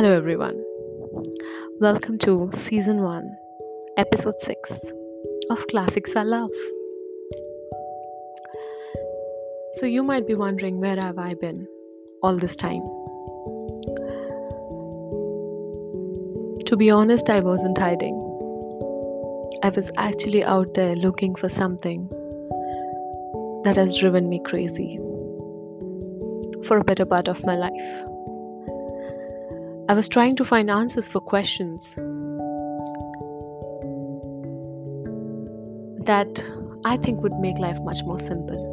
Hello, everyone. Welcome to Season 1, Episode 6 of Classics I Love. So, you might be wondering where have I been all this time? To be honest, I wasn't hiding. I was actually out there looking for something that has driven me crazy for a better part of my life. I was trying to find answers for questions that I think would make life much more simple.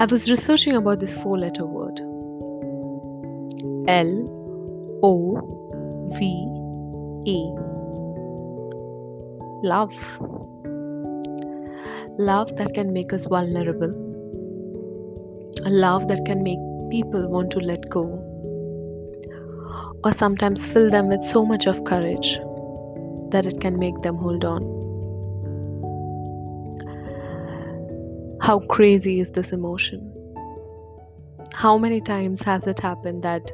I was researching about this four letter word L O V E. Love. Love that can make us vulnerable. A love that can make people want to let go or sometimes fill them with so much of courage that it can make them hold on. How crazy is this emotion? How many times has it happened that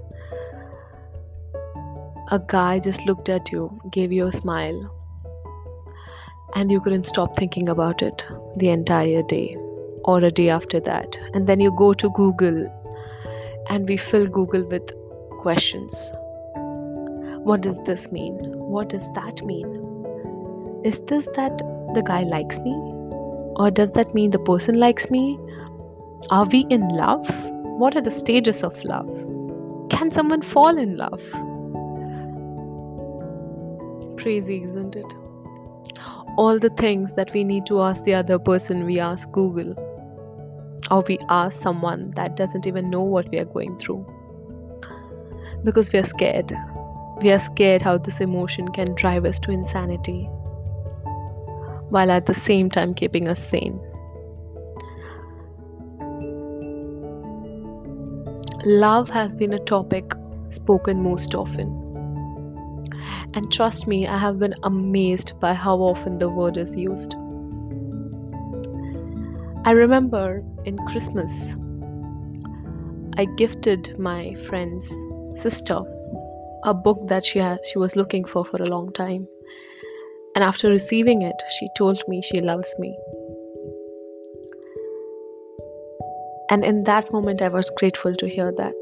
a guy just looked at you, gave you a smile, and you couldn't stop thinking about it the entire day or a day after that? And then you go to Google and we fill Google with questions what does this mean? What does that mean? Is this that the guy likes me? Or does that mean the person likes me? Are we in love? What are the stages of love? Can someone fall in love? Crazy, isn't it? All the things that we need to ask the other person, we ask Google. Or we ask someone that doesn't even know what we are going through. Because we are scared we are scared how this emotion can drive us to insanity, while at the same time keeping us sane. Love has been a topic spoken most often. And trust me, I have been amazed by how often the word is used. I remember in Christmas, I gifted my friend's sister a book that she has she was looking for for a long time. And after receiving it she told me she loves me. And in that moment i was grateful to hear that.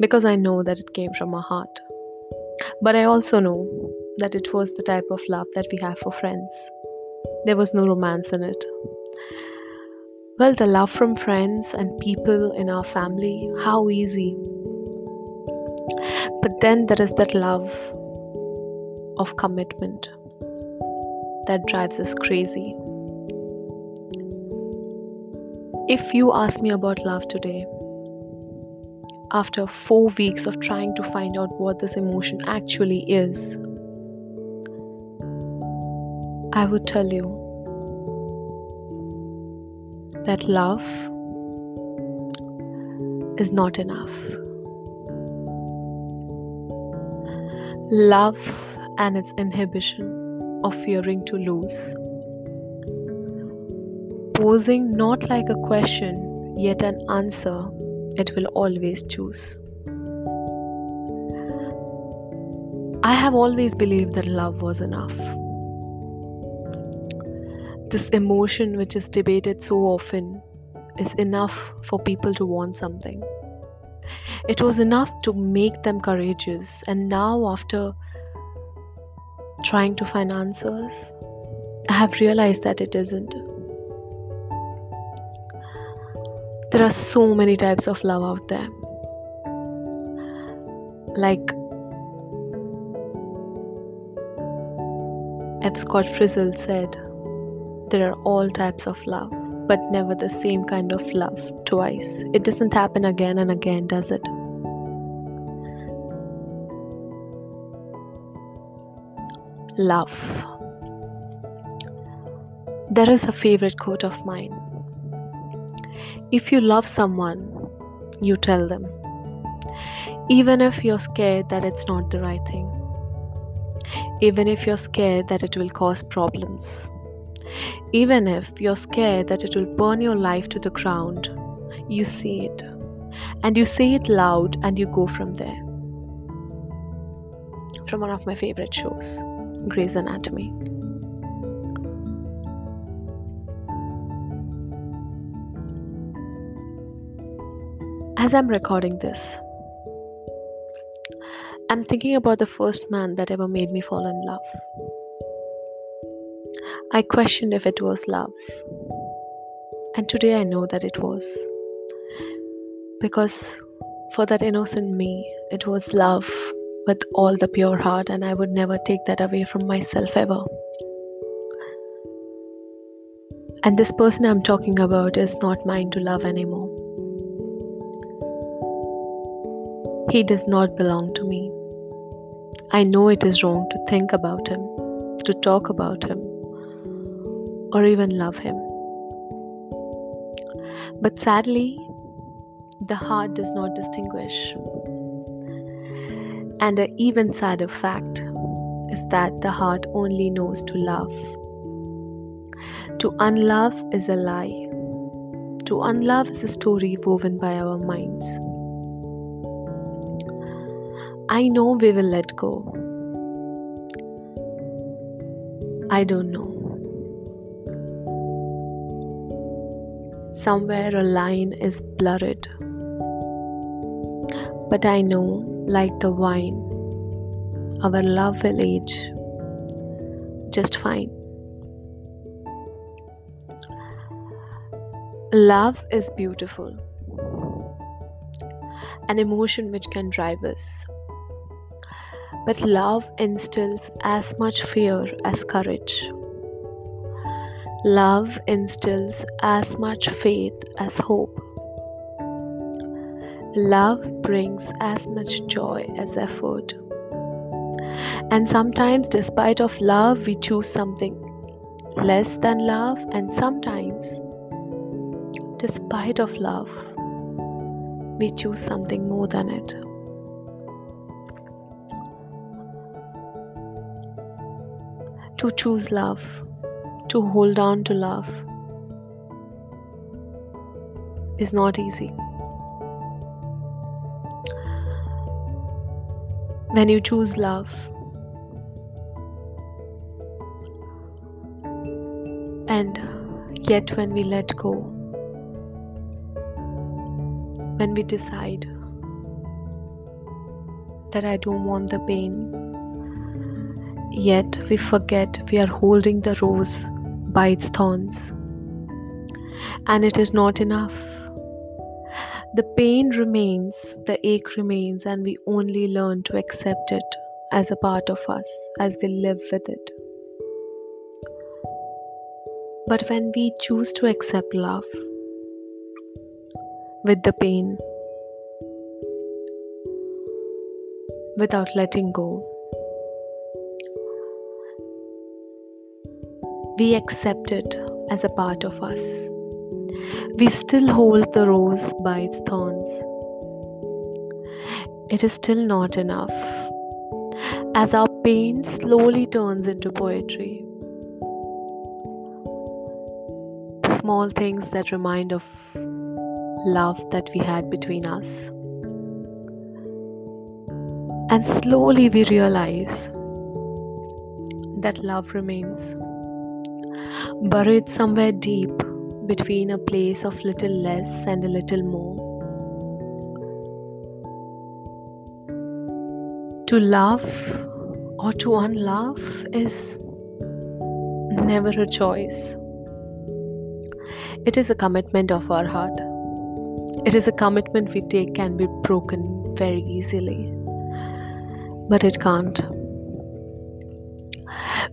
Because i know that it came from her heart. But i also know that it was the type of love that we have for friends. There was no romance in it. Well the love from friends and people in our family how easy but then there is that love of commitment that drives us crazy. If you ask me about love today, after four weeks of trying to find out what this emotion actually is, I would tell you that love is not enough. Love and its inhibition of fearing to lose. Posing not like a question, yet an answer, it will always choose. I have always believed that love was enough. This emotion, which is debated so often, is enough for people to want something. It was enough to make them courageous, and now, after trying to find answers, I have realized that it isn't. There are so many types of love out there. Like F. Scott Fitzgerald said, there are all types of love but never the same kind of love twice. It doesn't happen again and again, does it? Love. There is a favorite quote of mine. If you love someone, you tell them. Even if you're scared that it's not the right thing. Even if you're scared that it will cause problems even if you're scared that it will burn your life to the ground, you say it. and you say it loud and you go from there. From one of my favorite shows, Grey's Anatomy. As I'm recording this, I'm thinking about the first man that ever made me fall in love. I questioned if it was love. And today I know that it was. Because for that innocent me, it was love with all the pure heart, and I would never take that away from myself ever. And this person I'm talking about is not mine to love anymore. He does not belong to me. I know it is wrong to think about him, to talk about him, or even love him. But sadly, the heart does not distinguish. And an even sadder fact is that the heart only knows to love. To unlove is a lie. To unlove is a story woven by our minds. I know we will let go. I don't know. Somewhere a line is blurred. But I know, like the wine, our love will age just fine. Love is beautiful, an emotion which can drive us but love instills as much fear as courage. Love instills as much faith as hope. Love brings as much joy as effort. And sometimes, despite of love, we choose something less than love, and sometimes, despite of love, we choose something more than it. to choose love, to hold on to love, is not easy. When you choose love, and uh, yet when we let go, when we decide that I don't want the pain Yet we forget we are holding the rose by its thorns. And it is not enough. The pain remains, the ache remains, and we only learn to accept it as a part of us as we live with it. But when we choose to accept love with the pain, without letting go, we accept it as a part of us. We still hold the rose by its thorns. It is still not enough. As our pain slowly turns into poetry, the small things that remind of love that we had between us. And slowly we realize that love remains buried somewhere deep between a place of little less and a little more. To love or to unlove is never a choice. It is a commitment of our heart. It is a commitment we take can be broken very easily, but it can't.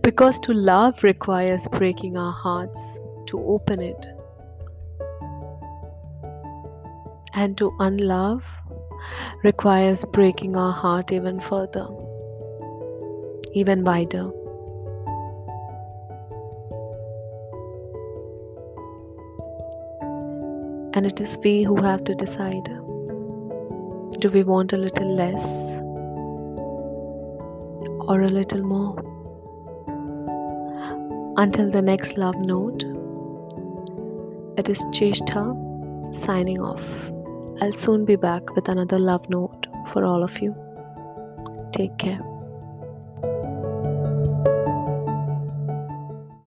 Because to love requires breaking our hearts to open it. And to unlove requires breaking our heart even further, even wider. And it is we who have to decide do we want a little less or a little more? Until the next love note, it is Cheshta signing off. I'll soon be back with another love note for all of you. Take care.